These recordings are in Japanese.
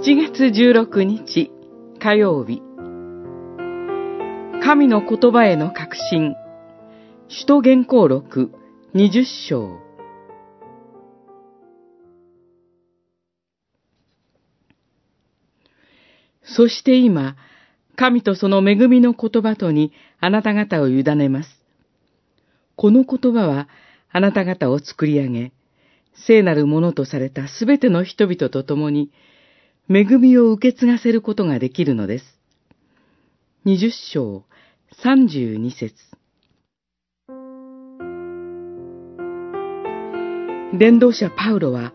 7月16日火曜日。神の言葉への確信。首都原稿録20章。そして今、神とその恵みの言葉とにあなた方を委ねます。この言葉はあなた方を作り上げ、聖なるものとされたすべての人々と共に、恵みを受け継がせることができるのです。二十章三十二節伝道者パウロは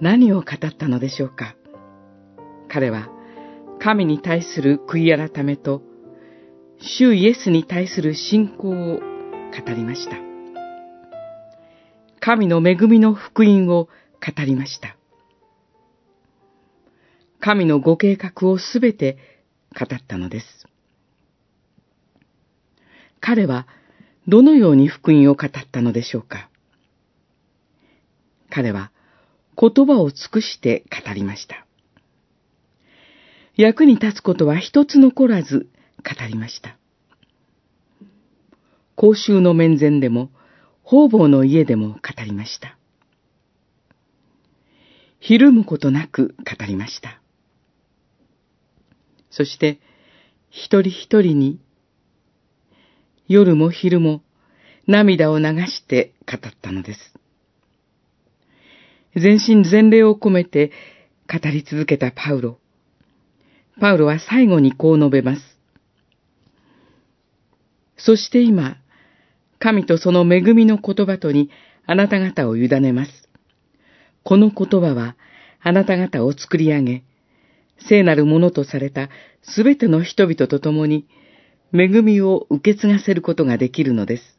何を語ったのでしょうか彼は神に対する悔い改めと、主イエスに対する信仰を語りました。神の恵みの福音を語りました。神のご計画をすべて語ったのです。彼はどのように福音を語ったのでしょうか彼は言葉を尽くして語りました。役に立つことは一つ残らず語りました。公衆の面前でも、方々の家でも語りました。ひるむことなく語りました。そして、一人一人に、夜も昼も涙を流して語ったのです。全身全霊を込めて語り続けたパウロ。パウロは最後にこう述べます。そして今、神とその恵みの言葉とにあなた方を委ねます。この言葉はあなた方を作り上げ、聖なるものとされたすべての人々と共に恵みを受け継がせることができるのです。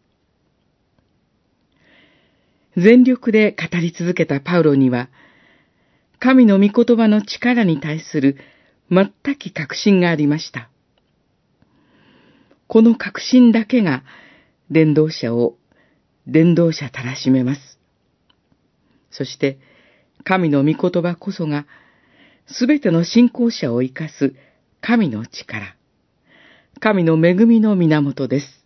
全力で語り続けたパウロには、神の御言葉の力に対する全き確信がありました。この確信だけが伝道者を伝道者たらしめます。そして、神の御言葉こそが、すべての信仰者を生かす神の力、神の恵みの源です。